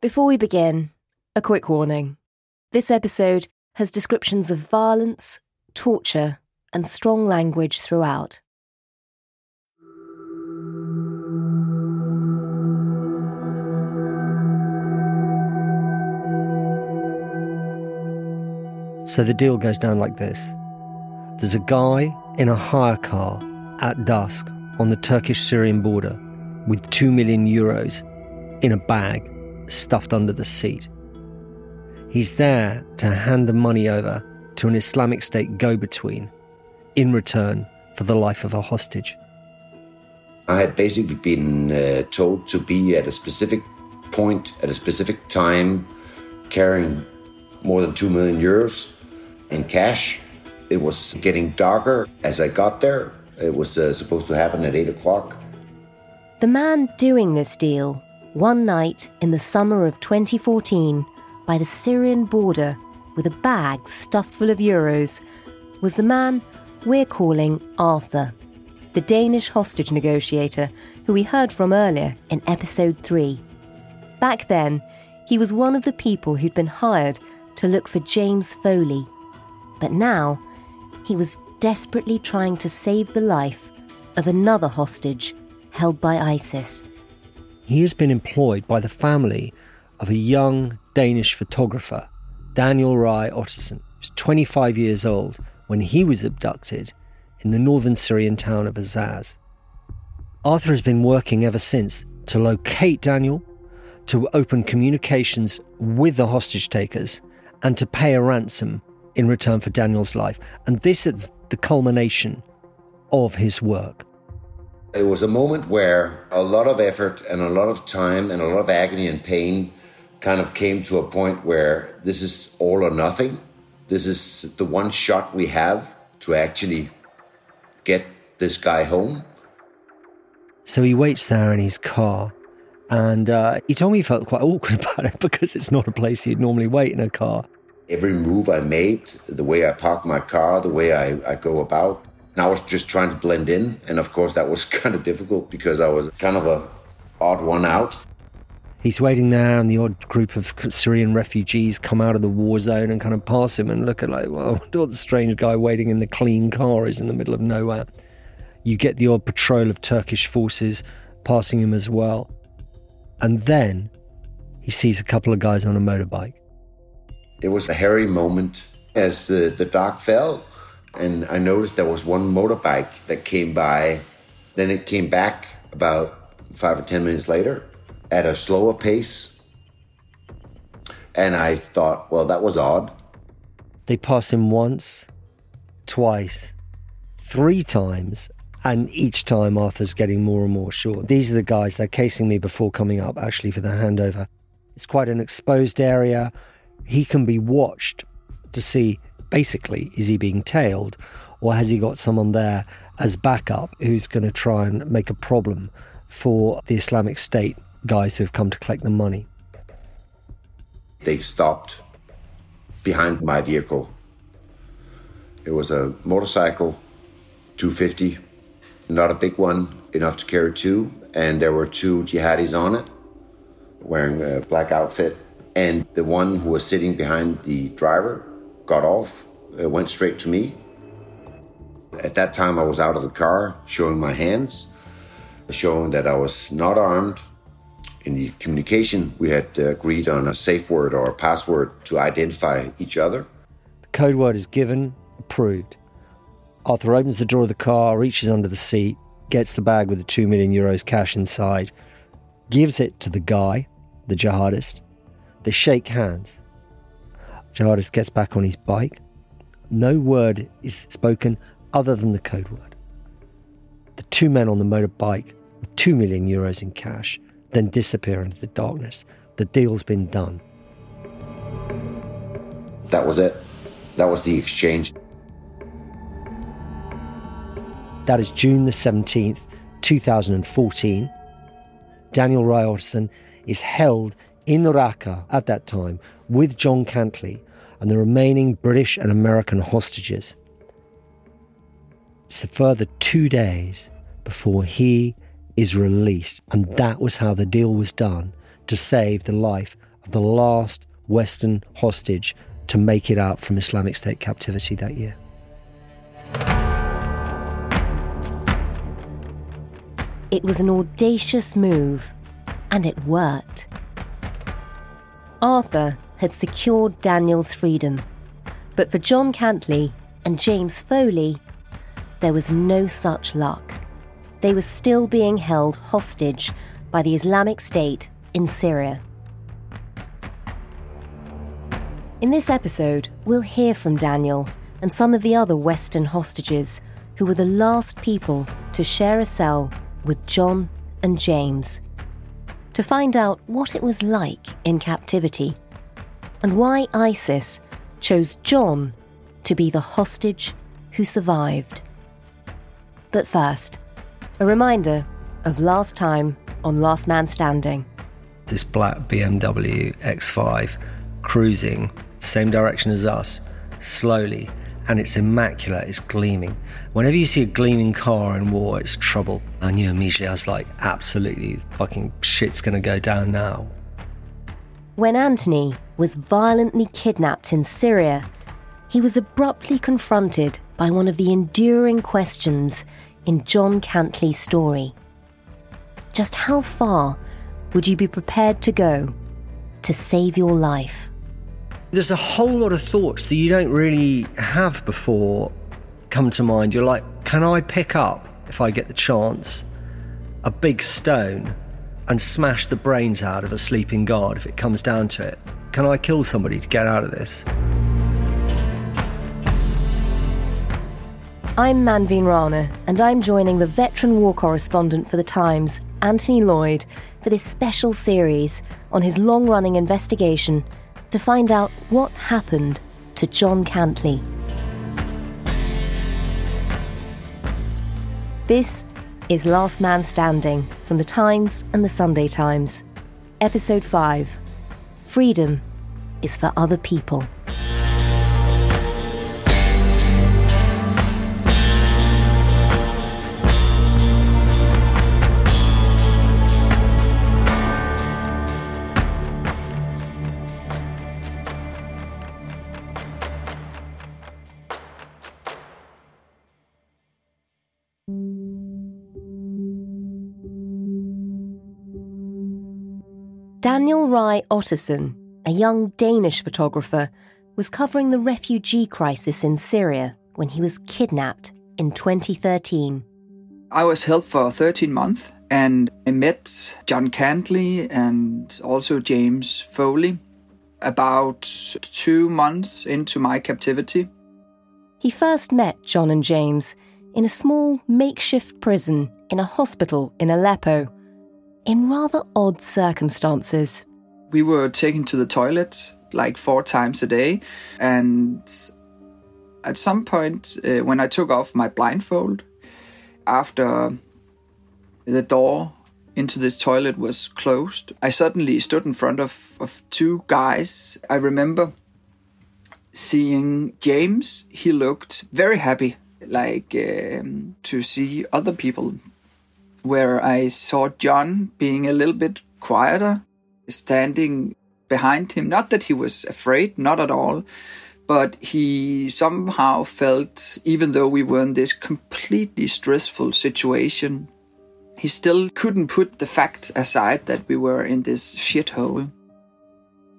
Before we begin, a quick warning. This episode has descriptions of violence, torture, and strong language throughout. So the deal goes down like this there's a guy in a hire car at dusk on the Turkish Syrian border with 2 million euros in a bag stuffed under the seat. He's there to hand the money over to an Islamic State go between in return for the life of a hostage. I had basically been uh, told to be at a specific point at a specific time carrying more than 2 million euros in cash. It was getting darker as I got there. It was uh, supposed to happen at 8 o'clock. The man doing this deal, one night in the summer of 2014, by the Syrian border with a bag stuffed full of euros, was the man we're calling Arthur, the Danish hostage negotiator who we heard from earlier in episode 3. Back then, he was one of the people who'd been hired to look for James Foley. But now, he was desperately trying to save the life of another hostage held by ISIS. He has been employed by the family of a young Danish photographer, Daniel Rye Ottosen, who's 25 years old when he was abducted in the northern Syrian town of Azaz. Arthur has been working ever since to locate Daniel, to open communications with the hostage takers, and to pay a ransom in return for Daniel's life. And this is the culmination of his work. It was a moment where a lot of effort and a lot of time and a lot of agony and pain kind of came to a point where this is all or nothing. This is the one shot we have to actually get this guy home. So he waits there in his car. And uh, he told me he felt quite awkward about it because it's not a place he'd normally wait in a car. Every move I made, the way I parked my car, the way I, I go about, and I was just trying to blend in. And of course, that was kind of difficult because I was kind of a odd one out. He's waiting there, and the odd group of Syrian refugees come out of the war zone and kind of pass him and look at like, well, what the strange guy waiting in the clean car is in the middle of nowhere. You get the odd patrol of Turkish forces passing him as well. And then he sees a couple of guys on a motorbike. It was a hairy moment as the, the dark fell and I noticed there was one motorbike that came by. Then it came back about five or ten minutes later at a slower pace. And I thought, well, that was odd. They pass him once, twice, three times, and each time Arthur's getting more and more sure. These are the guys, they're casing me before coming up actually for the handover. It's quite an exposed area. He can be watched to see basically, is he being tailed or has he got someone there as backup who's going to try and make a problem for the Islamic State guys who have come to collect the money? They stopped behind my vehicle. It was a motorcycle, 250, not a big one, enough to carry two, and there were two jihadis on it wearing a black outfit. And the one who was sitting behind the driver got off, uh, went straight to me. At that time, I was out of the car, showing my hands, showing that I was not armed. In the communication, we had agreed on a safe word or a password to identify each other. The code word is given, approved. Arthur opens the door of the car, reaches under the seat, gets the bag with the 2 million euros cash inside, gives it to the guy, the jihadist. They shake hands. Jihadist gets back on his bike. No word is spoken other than the code word. The two men on the motorbike with two million euros in cash then disappear into the darkness. The deal's been done. That was it. That was the exchange. That is June the 17th, 2014. Daniel Ryerson is held in Raqqa at that time with John Cantlie and the remaining British and American hostages. It's a further two days before he is released, and that was how the deal was done to save the life of the last Western hostage to make it out from Islamic State captivity that year. It was an audacious move, and it worked. Arthur had secured Daniel's freedom, but for John Cantlie and James Foley, there was no such luck. They were still being held hostage by the Islamic State in Syria. In this episode, we'll hear from Daniel and some of the other Western hostages who were the last people to share a cell with John and James to find out what it was like in captivity and why ISIS chose John to be the hostage who survived. But first, a reminder of last time on Last Man Standing. This black BMW X5 cruising the same direction as us, slowly, and it's immaculate, it's gleaming. Whenever you see a gleaming car in war, it's trouble. I knew immediately, I was like, absolutely, fucking shit's gonna go down now. When Anthony was violently kidnapped in Syria, he was abruptly confronted by one of the enduring questions in John Cantlie's story. Just how far would you be prepared to go to save your life? There's a whole lot of thoughts that you don't really have before come to mind. You're like, can I pick up, if I get the chance, a big stone and smash the brains out of a sleeping guard if it comes down to it? Can I kill somebody to get out of this? I'm Manveen Rana, and I'm joining the veteran war correspondent for The Times, Anthony Loyd, for this special series on his long running investigation to find out what happened to John Cantlie. This is Last Man Standing from The Times and The Sunday Times. Episode 5 Freedom is for other people. Daniel Rye Ottosen, a young Danish photographer, was covering the refugee crisis in Syria when he was kidnapped in 2013. I was held for 13 months and I met John Cantlie and also James Foley about two months into my captivity. He first met John and James in a small makeshift prison in a hospital in Aleppo in rather odd circumstances. We were taken to the toilet like four times a day, and at some point, uh, when I took off my blindfold, after the door into this toilet was closed, I suddenly stood in front of, of two guys. I remember seeing James, he looked very happy, like um, to see other people where I saw John being a little bit quieter, standing behind him. Not that he was afraid, not at all, but he somehow felt, even though we were in this completely stressful situation, he still couldn't put the fact aside that we were in this shithole.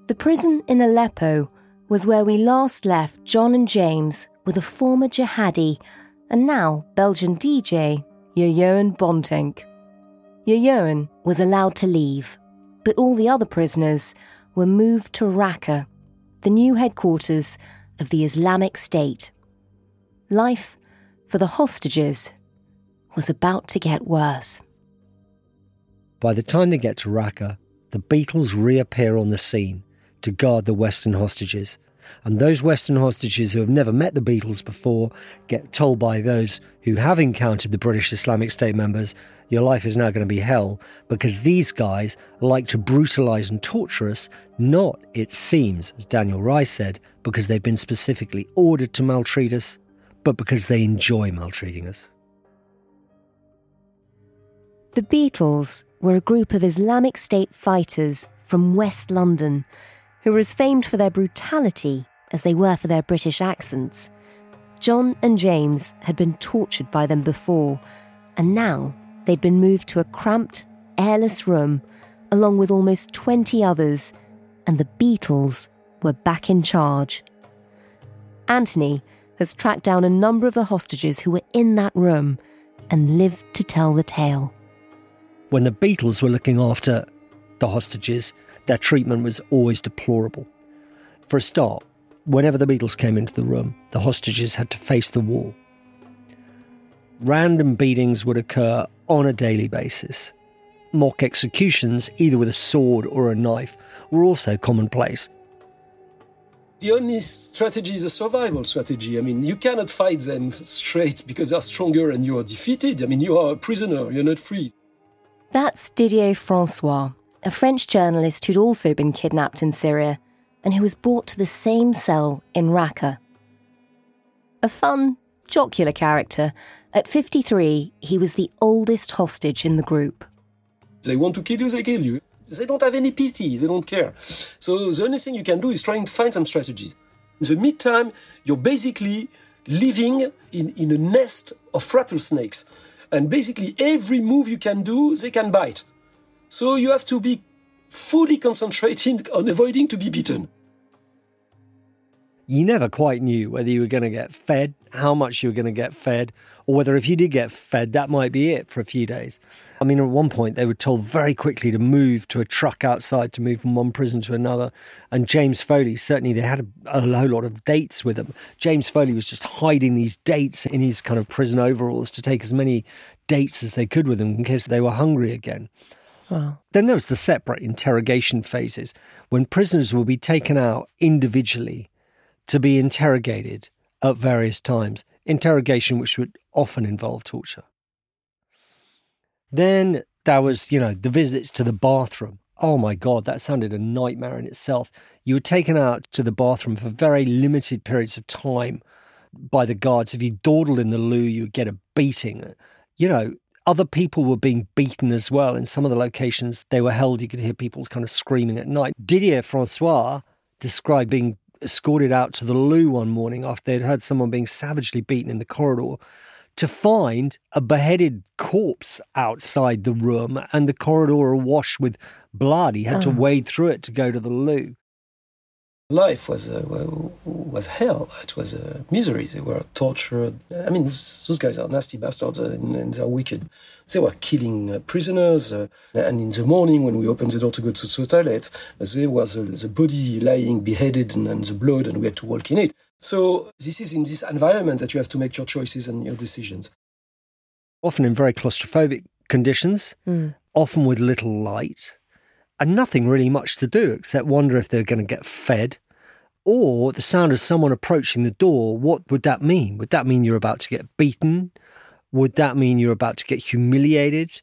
The prison in Aleppo was where we last left John and James with a former jihadi and now Belgian DJ Jeroen Bontinck. Jeroen was allowed to leave, but all the other prisoners were moved to Raqqa, the new headquarters of the Islamic State. Life for the hostages was about to get worse. By the time they get to Raqqa, the Beatles reappear on the scene to guard the Western hostages and those Western hostages who have never met the Beatles before get told by those who have encountered the British Islamic State members, your life is now going to be hell because these guys like to brutalize and torture us, not, it seems, as Daniel Rice said, because they've been specifically ordered to maltreat us, but because they enjoy maltreating us. The Beatles were a group of Islamic State fighters from West London who were as famed for their brutality as they were for their British accents. John and James had been tortured by them before, and now they'd been moved to a cramped, airless room along with almost 20 others, and the Beatles were back in charge. Anthony has tracked down a number of the hostages who were in that room and lived to tell the tale. When the Beatles were looking after the hostages, their treatment was always deplorable. For a start, whenever the Beatles came into the room, the hostages had to face the wall. Random beatings would occur on a daily basis. Mock executions, either with a sword or a knife, were also commonplace. The only strategy is a survival strategy. I mean, you cannot fight them straight because they're stronger and you are defeated. I mean, you are a prisoner, you're not free. That's Didier Francois, a French journalist who'd also been kidnapped in Syria and who was brought to the same cell in Raqqa. A fun, jocular character, at 53, he was the oldest hostage in the group. They want to kill you, they kill you. They don't have any pity, they don't care. So the only thing you can do is trying to find some strategies. In the meantime, you're basically living in, in a nest of rattlesnakes. And basically, every move you can do, they can bite. So you have to be fully concentrated on avoiding to be beaten. You never quite knew whether you were going to get fed, how much you were going to get fed, or whether if you did get fed, that might be it for a few days. I mean, at one point, they were told very quickly to move to a truck outside to move from one prison to another. And James Foley, certainly, they had a, a whole lot of dates with him. James Foley was just hiding these dates in his kind of prison overalls to take as many dates as they could with them in case they were hungry again. Wow. Then there was the separate interrogation phases when prisoners will be taken out individually to be interrogated at various times, interrogation which would often involve torture. Then there was, you know, the visits to the bathroom. Oh my God, that sounded a nightmare in itself. You were taken out to the bathroom for very limited periods of time by the guards. If you dawdled in the loo, you would get a beating. You know, other people were being beaten as well. In some of the locations they were held, you could hear people kind of screaming at night. Didier Francois described being escorted out to the loo one morning after they'd heard someone being savagely beaten in the corridor to find a beheaded corpse outside the room and the corridor awash with blood. He had oh. to ah. wade through it to go to the loo life was uh, was hell. It was a misery. They were tortured. I mean, those guys are nasty bastards and, and they're wicked. They were killing uh, prisoners. Uh, and in the morning, when we opened the door to go to the toilet, there was the body lying beheaded and, and the blood, and we had to walk in it. So this is in this environment that you have to make your choices and your decisions. Often in very claustrophobic conditions, mm. often with little light and nothing really much to do except wonder if they're going to get fed or the sound of someone approaching the door. What would that mean? Would that mean you're about to get beaten? Would that mean you're about to get humiliated?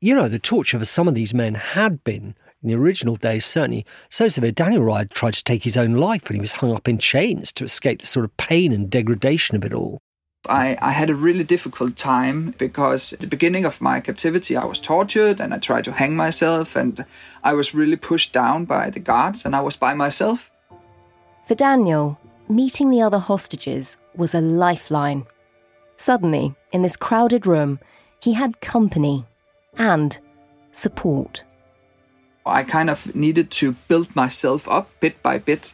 You know, the torture for some of these men had been, in the original days, certainly so severe. Daniel Ryan tried to take his own life when he was hung up in chains to escape the sort of pain and degradation of it all. I, I had a really difficult time because at the beginning of my captivity, I was tortured and I tried to hang myself, and I was really pushed down by the guards, and I was by myself. For Daniel, meeting the other hostages was a lifeline. Suddenly, in this crowded room, he had company and support. I kind of needed to build myself up bit by bit.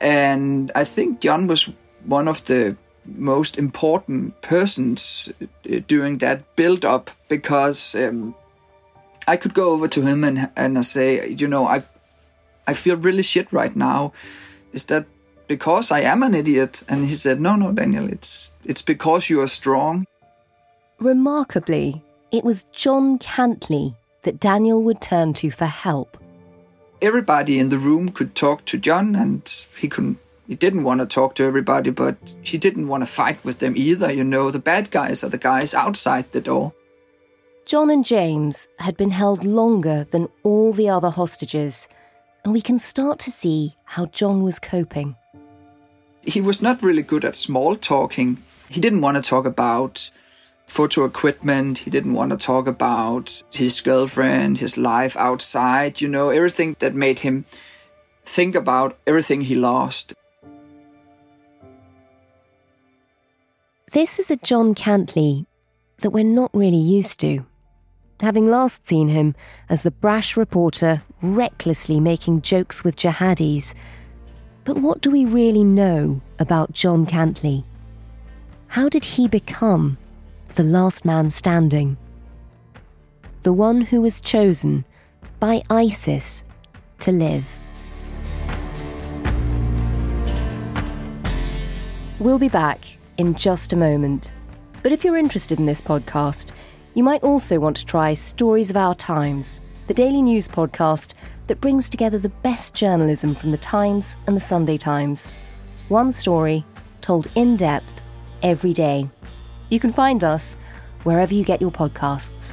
And I think John was one of the most important persons uh, during that build up because um, I could go over to him and and I say, you know, I I feel really shit right now. Is that because I am an idiot? And he said, No, no, Daniel, it's it's because you are strong. Remarkably, it was John Cantlie that Daniel would turn to for help. Everybody in the room could talk to John, and he couldn't he didn't want to talk to everybody, but he didn't want to fight with them either. You know, the bad guys are the guys outside the door. John and James had been held longer than all the other hostages, and we can start to see how John was coping. He was not really good at small talking. He didn't want to talk about photo equipment. He didn't want to talk about his girlfriend, his life outside, you know, everything that made him think about everything he lost. This is a John Cantlie that we're not really used to. Having last seen him as the brash reporter recklessly making jokes with jihadis. But what do we really know about John Cantlie? How did he become the last man standing? The one who was chosen by ISIS to live. We'll be back in just a moment. But if you're interested in this podcast, you might also want to try Stories of Our Times, the daily news podcast that brings together the best journalism from the Times and the Sunday Times. One story told in depth every day. You can find us wherever you get your podcasts.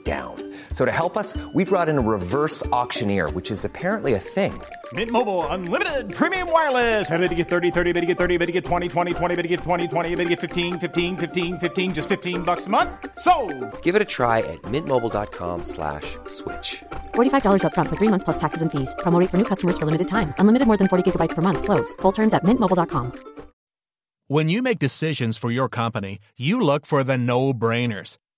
down. So to help us, we brought in a reverse auctioneer, which is apparently a thing. Mint Mobile unlimited premium wireless. Ready to get 30, 30, bit to get 30, bit to get 20, 20, 20, bit to get 20, 20, bit to get 15, 15, 15, 15 just 15 bucks a month. So, Give it a try at mintmobile.com/switch. slash $45 upfront for three months plus taxes and fees. Promo for new customers for limited time. Unlimited more than 40 gigabytes per month. Slows. Full terms at mintmobile.com. When you make decisions for your company, you look for the no-brainers.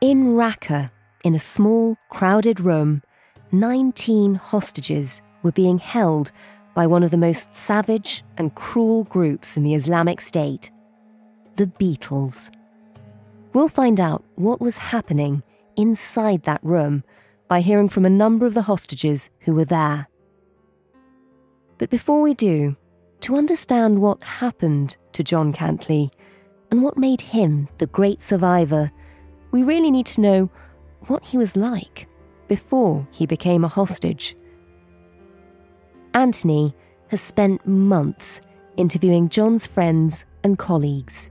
In Raqqa, in a small, crowded room, 19 hostages were being held by one of the most savage and cruel groups in the Islamic State the Beatles. We'll find out what was happening inside that room by hearing from a number of the hostages who were there. But before we do, to understand what happened to John Cantlie and what made him the great survivor, we really need to know what he was like before he became a hostage. Anthony has spent months interviewing John's friends and colleagues.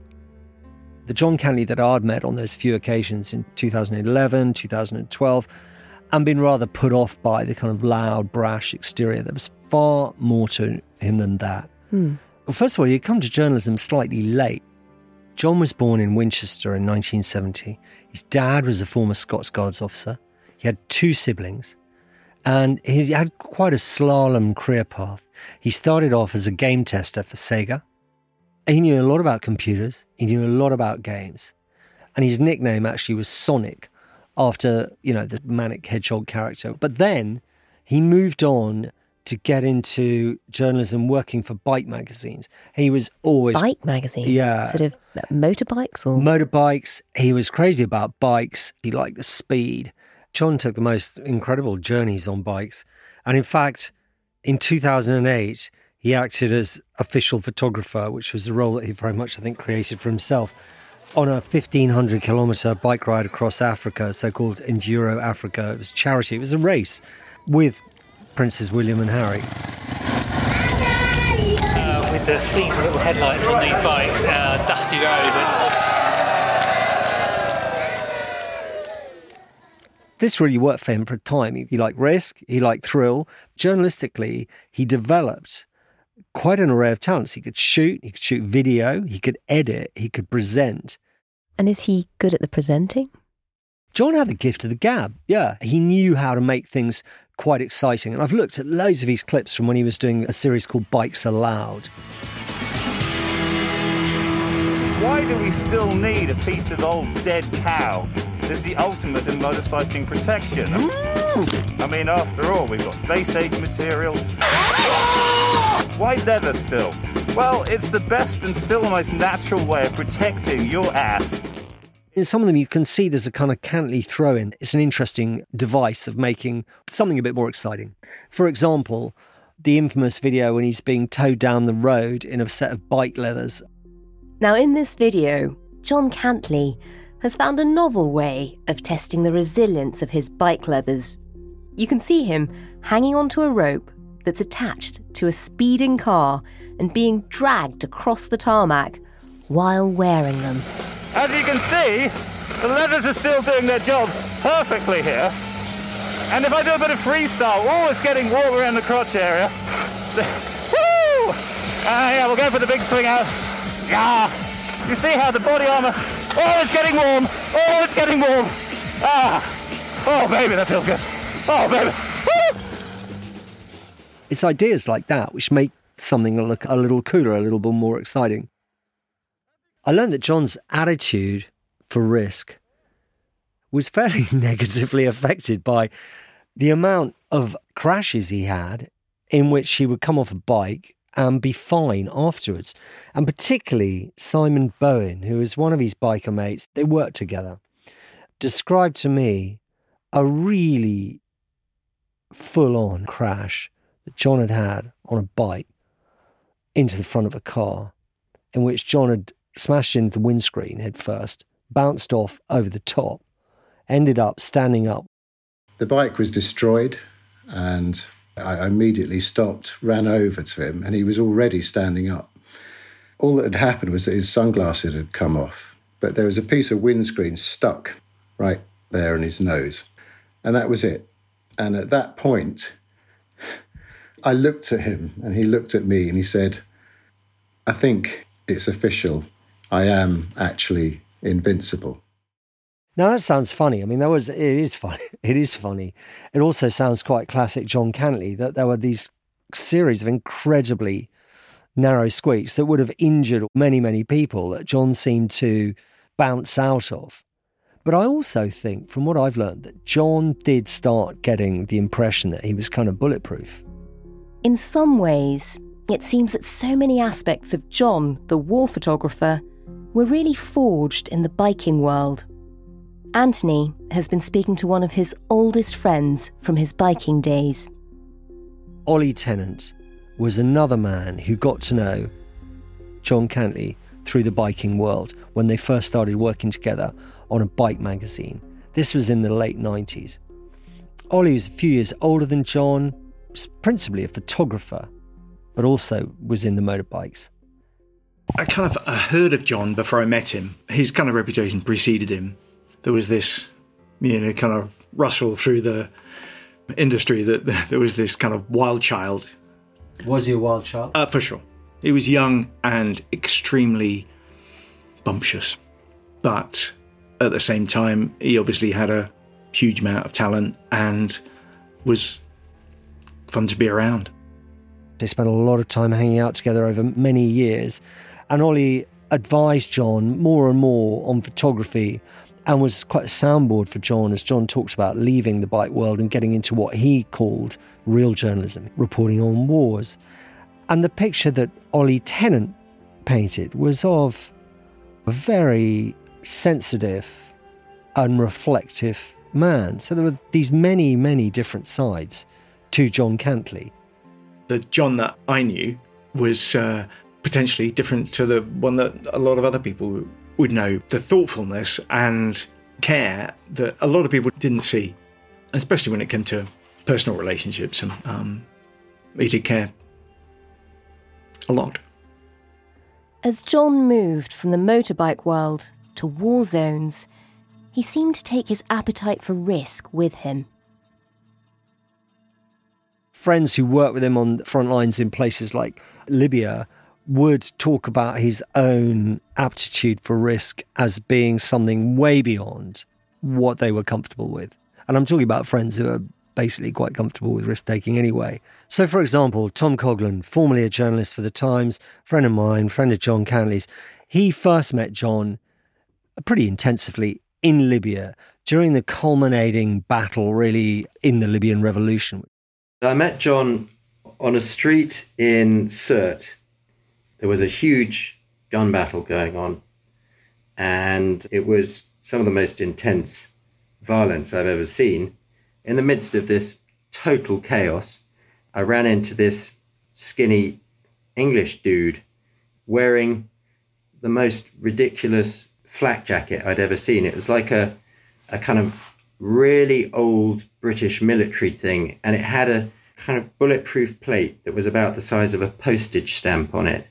The John Cantlie that I'd met on those few occasions in 2011, 2012, and been rather put off by the kind of loud, brash exterior. There was far more to him than that. Hmm. Well, first of all, he'd come to journalism slightly late. John was born in Winchester in 1970. His dad was a former Scots Guards officer. He had two siblings, and he had quite a slalom career path. He started off as a game tester for Sega. He knew a lot about computers. He knew a lot about games, and his nickname actually was Sonic, after you know the manic hedgehog character. But then he moved on to get into journalism, working for bike magazines. He was always Bike magazines, Yeah. sort of uh, motorbikes or motorbikes. He was crazy about bikes. He liked the speed. John took the most incredible journeys on bikes. And in fact, in 2008, he acted as official photographer, which was a role that he very much, I think, created for himself. On a 1500 kilometer bike ride across Africa, so called Enduro Africa, it was charity, it was a race with Princes William and Harry. Uh, with the theme little headlights on these bikes, uh, dusty road. this really worked for him for a time. He, he liked risk, he liked thrill. Journalistically, he developed quite an array of talents. He could shoot, he could shoot video, he could edit, he could present. And is he good at the presenting? John had the gift of the gab. Yeah, he knew how to make things quite exciting. And I've looked at loads of his clips from when he was doing a series called Bikes Aloud. Why do we still need a piece of old dead cow is the ultimate in motorcycling protection. Mm. I mean, after all, we've got space age materials. Why leather still? Well, it's the best and still the most natural way of protecting your ass. In some of them, you can see there's a kind of Cantlie throw in. It's an interesting device of making something a bit more exciting. For example, the infamous video when he's being towed down the road in a set of bike leathers. Now, in this video, John Cantlie has found a novel way of testing the resilience of his bike leathers. You can see him hanging onto a rope that's attached to a speeding car and being dragged across the tarmac while wearing them. As you can see, the leathers are still doing their job perfectly here. And if I do a bit of freestyle, oh, it's getting warm around the crotch area. Woo! Uh, yeah, we'll go for the big swing out. Yeah. You see how the body armor Oh, it's getting warm. Oh, it's getting warm. Ah. Oh, baby, that feels good. Oh, baby. Woo! It's ideas like that which make something look a little cooler, a little bit more exciting. I learned that John's attitude for risk was fairly negatively affected by the amount of crashes he had in which he would come off a bike and be fine afterwards. And particularly Simon Bowen, who is one of his biker mates, they worked together, described to me a really full on crash that John had had on a bike into the front of a car, in which John had smashed into the windscreen head first, bounced off over the top, ended up standing up. The bike was destroyed and I immediately stopped, ran over to him, and he was already standing up. All that had happened was that his sunglasses had come off, but there was a piece of windscreen stuck right there in his nose. And that was it. And at that point, I looked at him and he looked at me and he said, I think it's official. I am actually invincible. Now that sounds funny. I mean, that was it is funny. It is funny. It also sounds quite classic John Cantlie that there were these series of incredibly narrow squeaks that would have injured many, many people that John seemed to bounce out of. But I also think, from what I've learned, that John did start getting the impression that he was kind of bulletproof. In some ways, it seems that so many aspects of John, the war photographer, were really forged in the biking world. Anthony has been speaking to one of his oldest friends from his biking days. Ollie Tennant was another man who got to know John Cantlie through the biking world when they first started working together on a bike magazine. This was in the late 90s. Ollie was a few years older than John, was principally a photographer, but also was in the motorbikes. I kind of I heard of John before I met him. His kind of reputation preceded him there was this, you know, kind of rustle through the industry that there was this kind of wild child. Was he a wild child? Uh, for sure. He was young and extremely bumptious, but at the same time, he obviously had a huge amount of talent and was fun to be around. They spent a lot of time hanging out together over many years, and Ollie advised John more and more on photography and was quite a soundboard for John as John talked about leaving the bike world and getting into what he called real journalism, reporting on wars. And the picture that Ollie Tennant painted was of a very sensitive and reflective man. So there were these many, many different sides to John Cantlie. The John that I knew was uh, potentially different to the one that a lot of other people would know. The thoughtfulness and care that a lot of people didn't see, especially when it came to personal relationships. And um, he did care a lot. As John moved from the motorbike world to war zones, he seemed to take his appetite for risk with him. Friends who worked with him on front lines in places like Libya would talk about his own aptitude for risk as being something way beyond what they were comfortable with. And I'm talking about friends who are basically quite comfortable with risk taking anyway. So, for example, Tom Coghlan, formerly a journalist for The Times, friend of mine, friend of John Cantlie's, he first met John pretty intensively in Libya during the culminating battle, really, in the Libyan revolution. I met John on a street in Sirte. There was a huge gun battle going on, and it was some of the most intense violence I've ever seen in the midst of this total chaos, I ran into this skinny English dude wearing the most ridiculous flak jacket I'd ever seen. It was like a, a kind of really old British military thing, and it had a kind of bulletproof plate that was about the size of a postage stamp on it.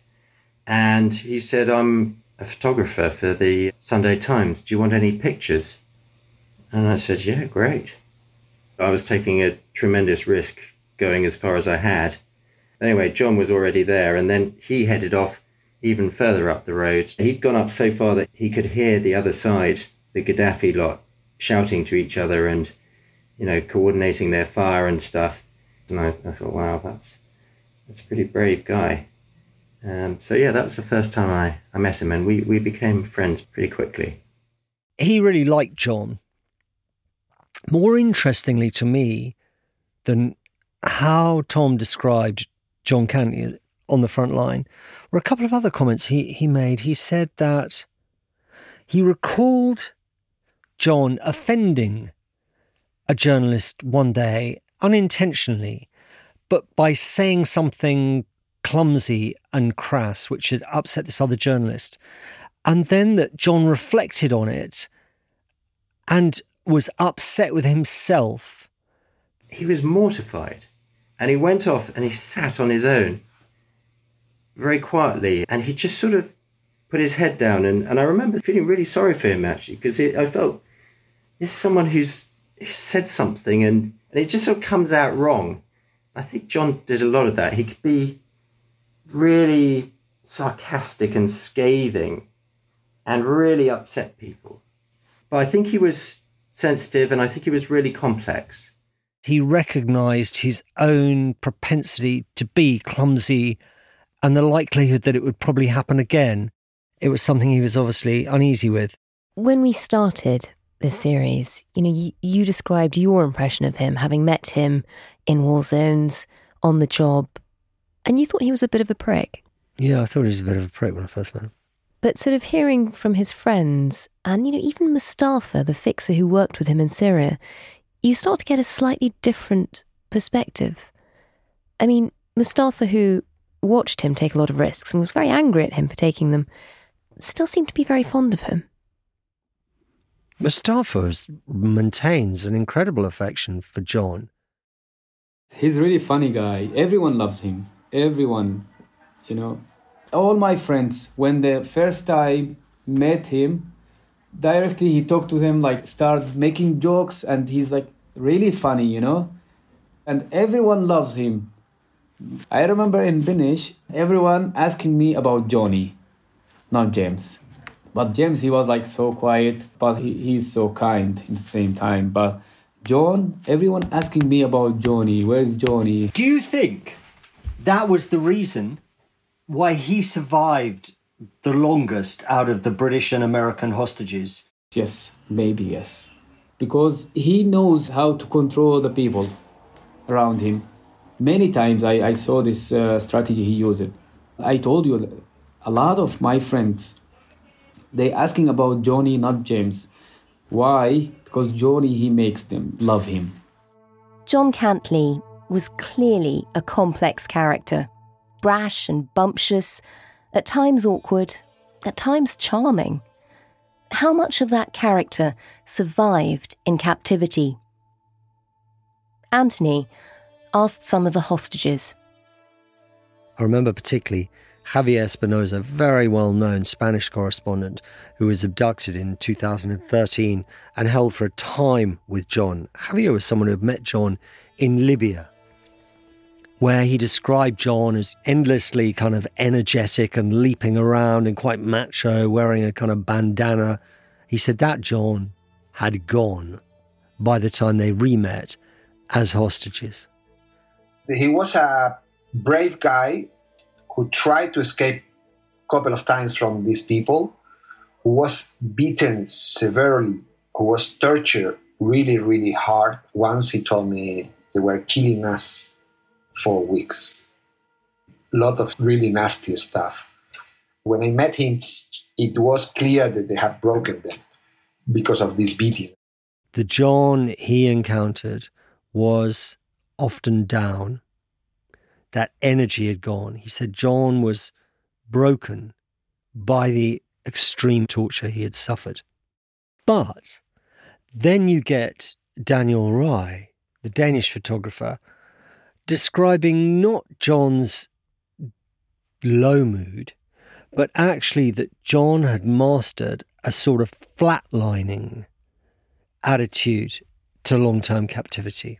And he said, I'm a photographer for the Sunday Times. Do you want any pictures? And I said, Yeah, great. I was taking a tremendous risk going as far as I had. Anyway, John was already there, and then he headed off even further up the road. He'd gone up so far that he could hear the other side, the Gaddafi lot, shouting to each other and, you know, coordinating their fire and stuff. And I, I thought, wow, that's that's a pretty brave guy. Um, so yeah, that was the first time I, I met him, and we, we became friends pretty quickly. He really liked John more interestingly to me than how Tom described John Cantlie on the front line were a couple of other comments he, he made. He said that he recalled John offending a journalist one day unintentionally, but by saying something clumsy and crass, which had upset this other journalist. And then that John reflected on it and was upset with himself. He was mortified. And he went off and he sat on his own very quietly. And he just sort of put his head down. And, and I remember feeling really sorry for him actually, because I felt this is someone who's said something and, and it just sort of comes out wrong. I think John did a lot of that. He could be really sarcastic and scathing and really upset people. But I think he was sensitive, and I think he was really complex. He recognized his own propensity to be clumsy and the likelihood that it would probably happen again. It was something he was obviously uneasy with. When we started this series, you know, you, you described your impression of him, having met him in war zones, on the job, and you thought he was a bit of a prick. Yeah, I thought he was a bit of a prick when I first met him. But sort of hearing from his friends, and you know, even Mustafa, the fixer who worked with him in Syria, you start to get a slightly different perspective. I mean, Mustafa, who watched him take a lot of risks and was very angry at him for taking them, still seemed to be very fond of him. Mustafa maintains an incredible affection for John. He's a really funny guy. Everyone loves him. Everyone, you know all my friends when the first time met him directly he talked to them like start making jokes and he's like really funny you know? And everyone loves him. I remember in Binish, everyone asking me about johnny not james. But james he was like so quiet but he, he's so kind at the same time. But john everyone asking me about johnny where's johnny? Do you think that was the reason why he survived the longest out of the British and American hostages? Yes, maybe yes. Because he knows how to control the people around him. Many times I, I saw this uh, strategy he used. I told you a lot of my friends they asking about Johnny, not James. Why? Because Johnny he makes them love him. John Cantlie was clearly a complex character brash and bumptious, at times awkward, at times charming. How much of that character survived in captivity? Anthony asked some of the hostages. I remember particularly Javier Espinosa, very well known Spanish correspondent who was abducted in 2013 and held for a time with John. Javier was someone who had met John in Libya, where he described John as endlessly kind of energetic and leaping around and quite macho, wearing a kind of bandana. He said that John had gone by the time they re met as hostages. He was a brave guy who tried to escape a couple of times from these people, who was beaten severely, who was tortured really, really hard. Once he told me they were killing us for weeks. A lot of really nasty stuff. When I met him, it was clear that they had broken them because of this beating. The John he encountered was often down. That energy had gone. He said John was broken by the extreme torture he had suffered. But then you get Daniel Rye, the Danish photographer, describing not John's low mood, but actually that John had mastered a sort of flatlining attitude to long term captivity.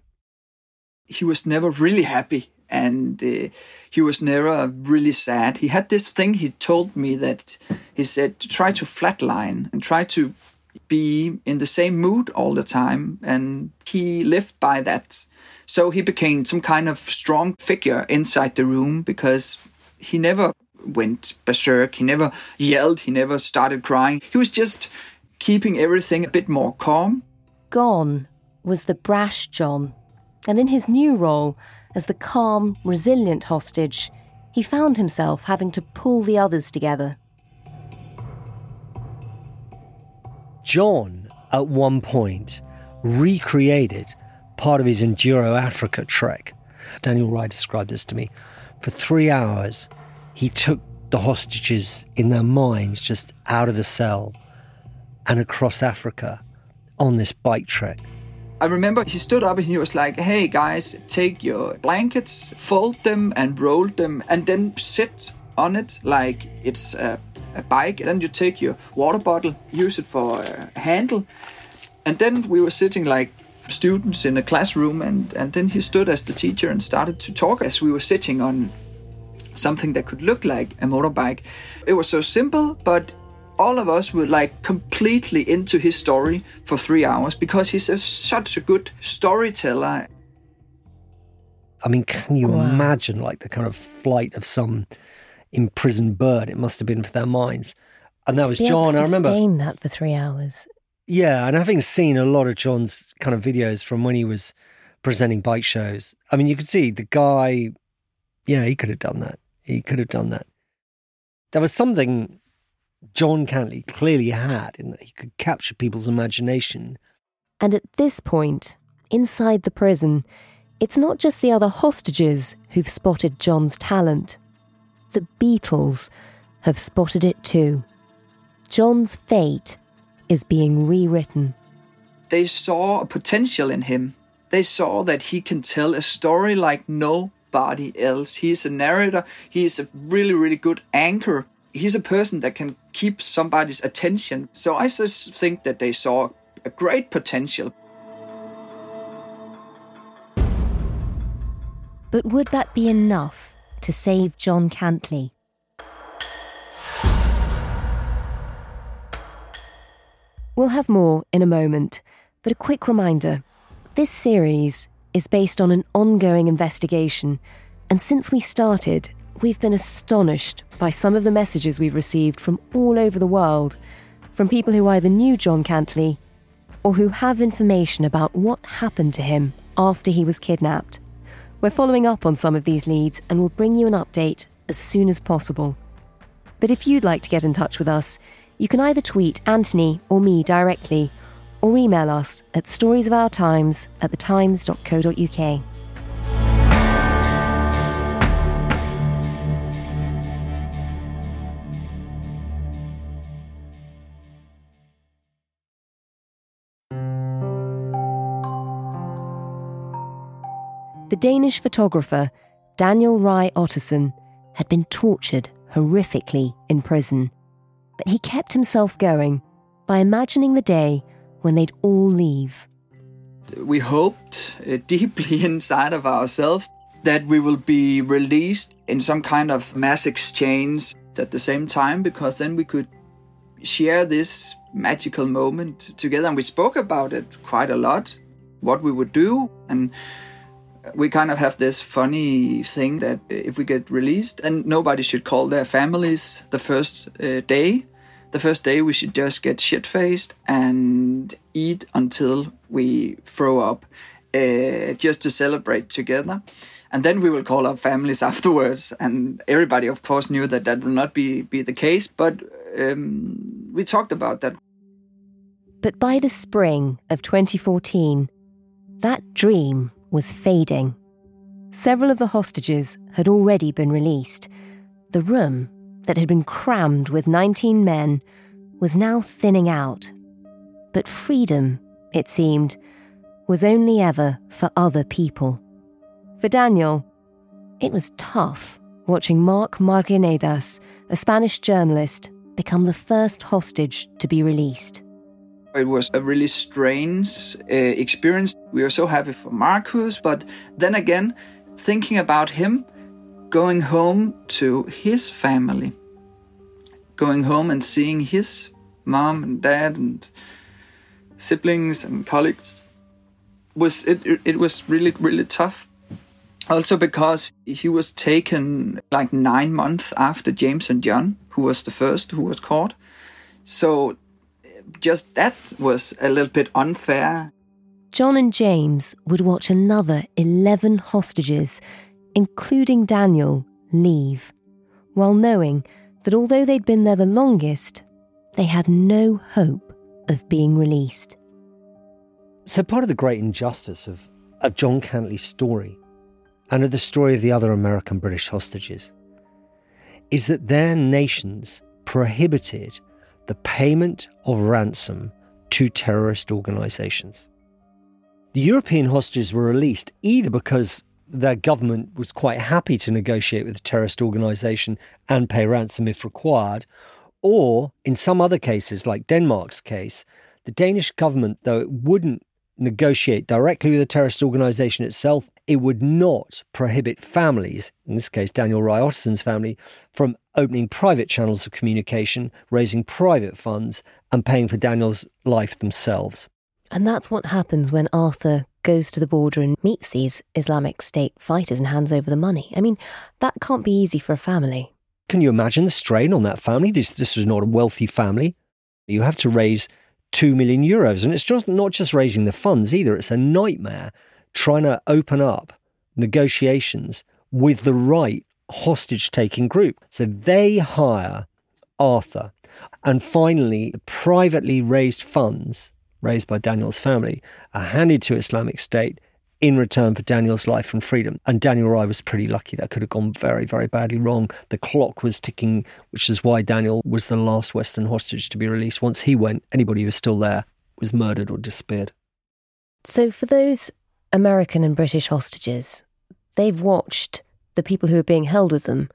He was never really happy and uh, he was never really sad. He had this thing he told me that he said try to flatline and try to be in the same mood all the time. And he lived by that. So he became some kind of strong figure inside the room because he never went berserk, he never yelled, he never started crying. He was just keeping everything a bit more calm. Gone was the brash John, and in his new role as the calm, resilient hostage, he found himself having to pull the others together. John, at one point, recreated part of his Enduro Africa trek. Daniel Rye described this to me. For three hours, he took the hostages in their minds just out of the cell and across Africa on this bike trek. I remember he stood up and he was like, Hey guys, take your blankets, fold them and roll them, and then sit on it like it's a, a bike. Then you take your water bottle, use it for uh, a handle. And then we were sitting like students in a classroom, and, and then he stood as the teacher and started to talk as we were sitting on something that could look like a motorbike. It was so simple, but all of us were like completely into his story for three hours because he's a, such a good storyteller. I mean, can you Wow. imagine like the kind of flight of some imprisoned bird it must have been for their minds? And that was To able John. I remember. that for three hours. Yeah, and having seen a lot of John's kind of videos from when he was presenting bike shows, I mean, you could see the guy, yeah, he could have done that. He could have done that. There was something John Cantlie clearly had in that he could capture people's imagination. And at this point, inside the prison, it's not just the other hostages who've spotted John's talent. The Beatles have spotted it too. John's fate is being rewritten. They saw a potential in him. They saw that he can tell a story like nobody else. He's a narrator, he's a really, really good anchor. He's a person that can keep somebody's attention. So I just think that they saw a great potential. But would that be enough to save John Cantlie? We'll have more in a moment, but a quick reminder this series is based on an ongoing investigation, and since we started, we've been astonished by some of the messages we've received from all over the world, from people who either knew John Cantlie or who have information about what happened to him after he was kidnapped. We're following up on some of these leads and we'll bring you an update as soon as possible. But if you'd like to get in touch with us, you can either tweet Anthony or me directly or email us at storiesofourtimes at thetimes.co.uk. The Danish photographer Daniel Rye Ottosen had been tortured horrifically in prison, but he kept himself going by imagining the day when they'd all leave. We hoped uh, deeply inside of ourselves that we will be released in some kind of mass exchange at the same time because then we could share this magical moment together and we spoke about it quite a lot what we would do and we kind of have this funny thing that if we get released and nobody should call their families the first uh, day. The first day we should just get shit faced and eat until we throw up uh, just to celebrate together. And then we will call our families afterwards. And everybody of course knew that that will not be be the case but um, we talked about that. But by the spring of 2014, that dream was fading. Several of the hostages had already been released. The room, that had been crammed with 19 men, was now thinning out. But freedom, it seemed, was only ever for other people. For Daniel, it was tough watching Marc Marginedas, a Spanish journalist, become the first hostage to be released. It was a really strange uh, experience. We were so happy for Marcus, but then again, thinking about him going home to his family, going home and seeing his mom and dad and siblings and colleagues was it, it, it was really really tough. Also because he was taken like nine months after james and john who was the first who was caught. So just that was a little bit unfair. John and James would watch another 11 hostages, including Daniel, leave, while knowing that although they'd been there the longest, they had no hope of being released. So, part of the great injustice of, of John Cantlie's story and of the story of the other American British hostages is that their nations prohibited the payment of ransom to terrorist organizations. The European hostages were released either because their government was quite happy to negotiate with a terrorist organization and pay ransom if required, or in some other cases, like Denmark's case, the Danish government, though it wouldn't negotiate directly with the terrorist organization itself, it would not prohibit families, in this case Daniel Rye Ottosen's family, from opening private channels of communication, raising private funds, and paying for Daniel's life themselves. And that's what happens when Arthur goes to the border and meets these Islamic State fighters and hands over the money. I mean, that can't be easy for a family. Can you imagine the strain on that family? This, this was not a wealthy family. You have to raise 2 million euros. And it's just not just raising the funds either, it's a nightmare trying to open up negotiations with the right hostage taking group. So they hire Arthur. And finally, privately raised funds raised by Daniel's family are handed to Islamic State in return for Daniel's life and freedom. And Daniel Rye was pretty lucky. That could have gone very, very badly wrong. The clock was ticking, which is why Daniel was the last Western hostage to be released. Once he went, anybody who was still there was murdered or disappeared. So, for those American and British hostages, they've watched the people who are being held with them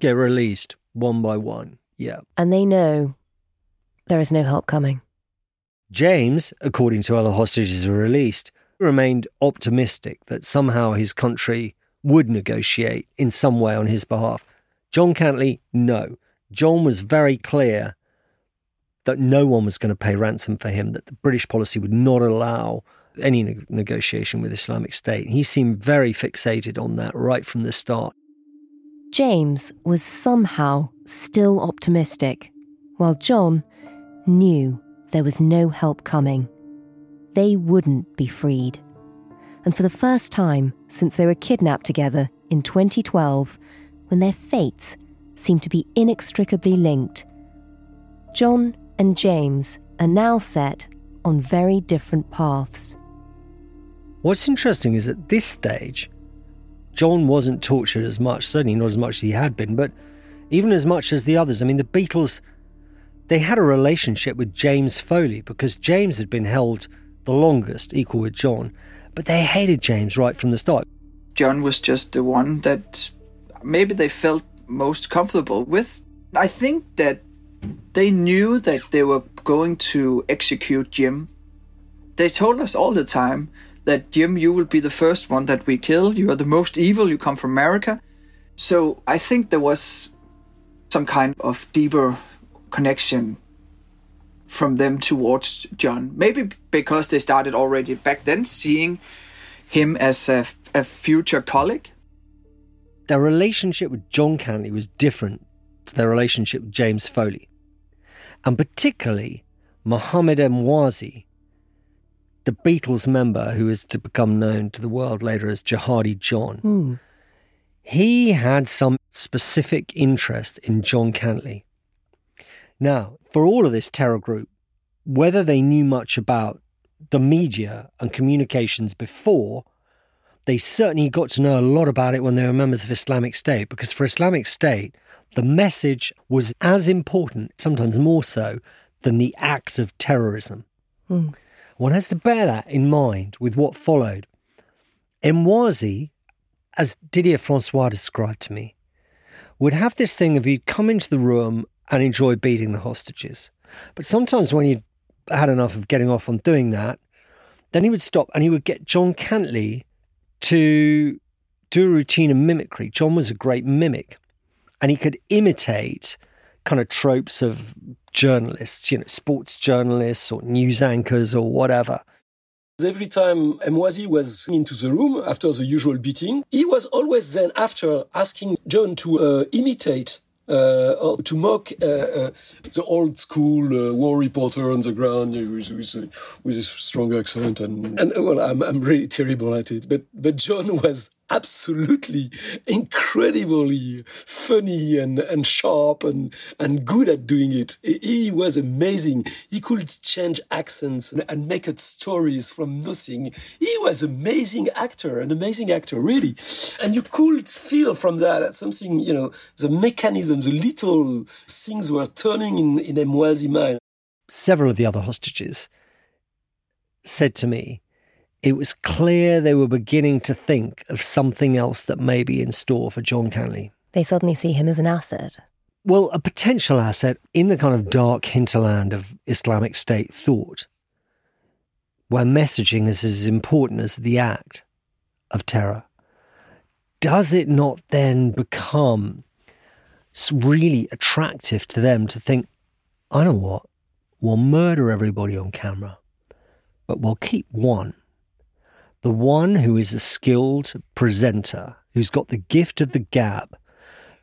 get released one by one. Yeah. And they know there is no help coming. James, according to other hostages who were released, remained optimistic that somehow his country would negotiate in some way on his behalf. John Cantlie, no. John was very clear that no one was going to pay ransom for him, that the British policy would not allow any ne- negotiation with Islamic State. He seemed very fixated on that right from the start. James was somehow still optimistic, while John knew there was no help coming. They wouldn't be freed. And for the first time since they were kidnapped together in 2012, when their fates seemed to be inextricably linked, John and James are now set on very different paths. What's interesting is at this stage, John wasn't tortured as much, certainly not as much as he had been, but even as much as the others. I mean, the Beatles, they had a relationship with James Foley because James had been held the longest, equal with John, but they hated James right from the start. John was just the one that maybe they felt most comfortable with. I think that they knew that they were going to execute Jim. They told us all the time that Jim, you will be the first one that we kill. You are the most evil. You come from America. So I think there was some kind of deeper connection from them towards John. Maybe because they started already back then seeing him as a, a future colleague. Their relationship with John Cantlie was different to their relationship with James Foley. And particularly Mohamed Emwazi, the Beatles member who is to become known to the world later as Jihadi John. Mm. He had some specific interest in John Cantlie. Now, for all of this terror group, whether they knew much about the media and communications before, they certainly got to know a lot about it when they were members of Islamic State, because for Islamic State, the message was as important, sometimes more so, than the act of terrorism. Mm. One has to bear that in mind with what followed. Emwazi, as Didier Francois described to me, would have this thing of he'd come into the room and enjoy beating the hostages. But sometimes when he'd had enough of getting off on doing that, then he would stop and he would get John Cantlie to do a routine of mimicry. John was a great mimic and he could imitate kind of tropes of journalists, you know, sports journalists or news anchors or whatever. Every time Emwazi was into the room after the usual beating, he was always then after asking John to uh, imitate uh, or to mock uh, uh, the old school uh, war reporter on the ground with, with, with a strong accent and, and well I'm, I'm really terrible at it but but John was absolutely incredibly funny and, and sharp and, and good at doing it. He was amazing. He could change accents and, and make up stories from nothing. He was an amazing actor, an amazing actor, really. And you could feel from that something, you know, the mechanism, the little things were turning in, in Emwazi mind. Several of the other hostages said to me, it was clear they were beginning to think of something else that may be in store for John Cantlie. They suddenly see him as an asset. Well, a potential asset in the kind of dark hinterland of Islamic State thought, where messaging is as important as the act of terror. Does it not then become really attractive to them to think, I know what, we'll murder everybody on camera, but we'll keep one the one who is a skilled presenter, who's got the gift of the gab,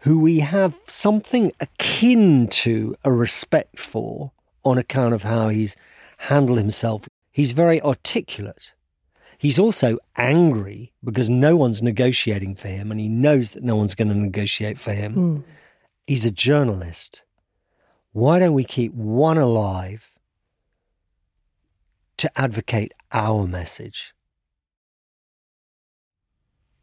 who we have something akin to a respect for on account of how he's handled himself. He's very articulate. He's also angry because no one's negotiating for him and he knows that no one's going to negotiate for him. Mm. He's a journalist. Why don't we keep one alive to advocate our message?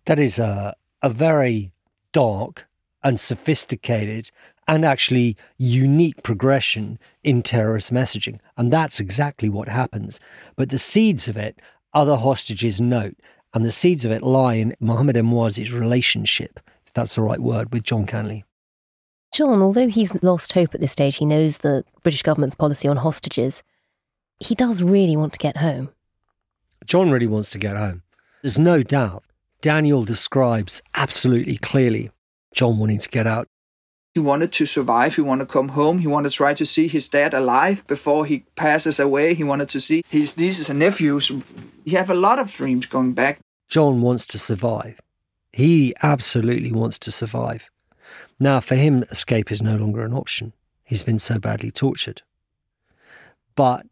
That is a, a very dark and sophisticated and actually unique progression in terrorist messaging. And that's exactly what happens. But the seeds of it, other hostages note, and the seeds of it lie in Mohammed Emwazi's relationship, if that's the right word, with John Cantlie. John, although he's lost hope at this stage, he knows the British government's policy on hostages. He does really want to get home. John really wants to get home. There's no doubt Daniel describes absolutely clearly John wanting to get out. He wanted to survive. He wanted to come home. He wanted to try to see his dad alive before he passes away. He wanted to see his nieces and nephews. He have a lot of dreams going back. John wants to survive. He absolutely wants to survive. Now, for him, escape is no longer an option. He's been so badly tortured. But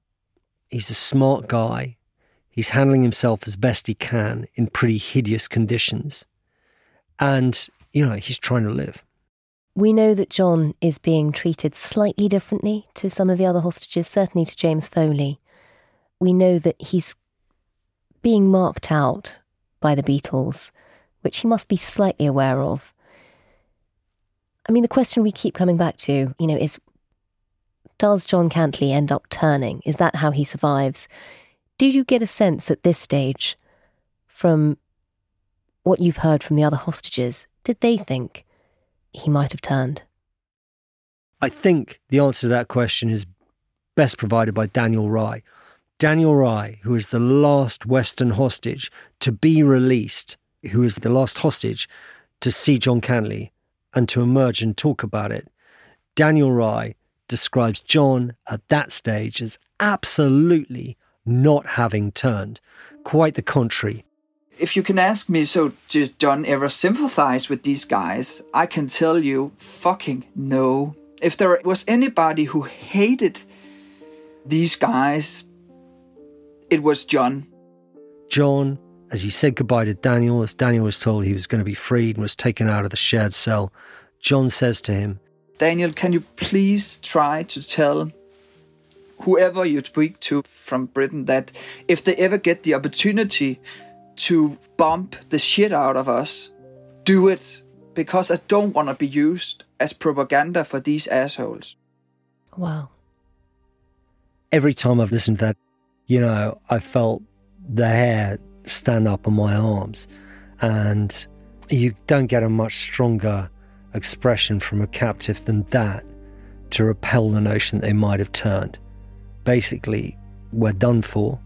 he's a smart guy. He's handling himself as best he can in pretty hideous conditions. And, you know, he's trying to live. We know that John is being treated slightly differently to some of the other hostages, certainly to James Foley. We know that he's being marked out by the Beatles, which he must be slightly aware of. I mean, the question we keep coming back to, you know, is does John Cantlie end up turning? Is that how he survives? Do you get a sense at this stage from what you've heard from the other hostages, did they think he might have turned? I think the answer to that question is best provided by Daniel Rye. Daniel Rye, who is the last Western hostage to be released, who is the last hostage to see John Cantlie and to emerge and talk about it. Daniel Rye describes John at that stage as absolutely not having turned. Quite the contrary. If you can ask me, so did John ever sympathize with these guys? I can tell you, fucking no. If there was anybody who hated these guys, it was John. John, as he said goodbye to Daniel, as Daniel was told he was going to be freed and was taken out of the shared cell, John says to him, Daniel, can you please try to tell whoever you speak to from Britain that if they ever get the opportunity to bump the shit out of us, do it because I don't want to be used as propaganda for these assholes. Wow. Every time I've listened to that, you know, I felt the hair stand up on my arms. And you don't get a much stronger expression from a captive than that to repel the notion that they might have turned. Basically, we're done for.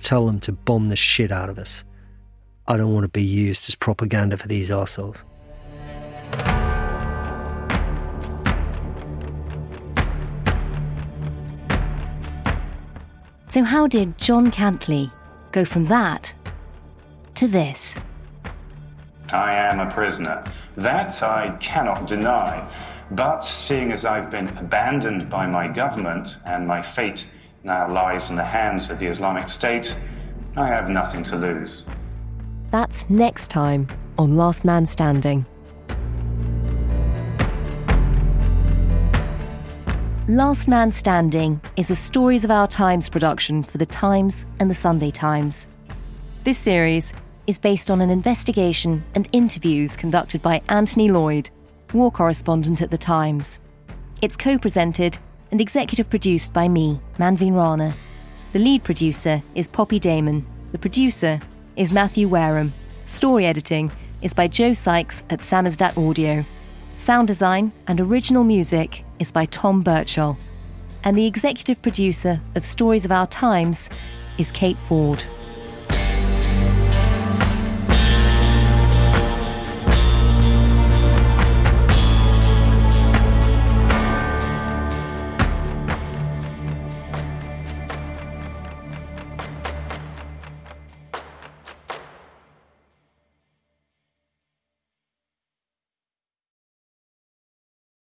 Tell them to bomb the shit out of us. I don't want to be used as propaganda for these assholes. So, how did John Cantlie go from that to this? I am a prisoner. That I cannot deny. But seeing as I've been abandoned by my government and my fate now lies in the hands of the Islamic State, I have nothing to lose. That's next time on Last Man Standing. Last Man Standing is a Stories of Our Times production for The Times and The Sunday Times. This series is based on an investigation and interviews conducted by Anthony Loyd, war correspondent at The Times. It's co presented and executive produced by me, Manveen Rana. The lead producer is Poppy Damon. The producer is Matthew Wareham. Story editing is by Joe Sykes at Samizdat Audio. Sound design and original music is by Tom Birchall. And the executive producer of Stories of Our Times is Kate Ford.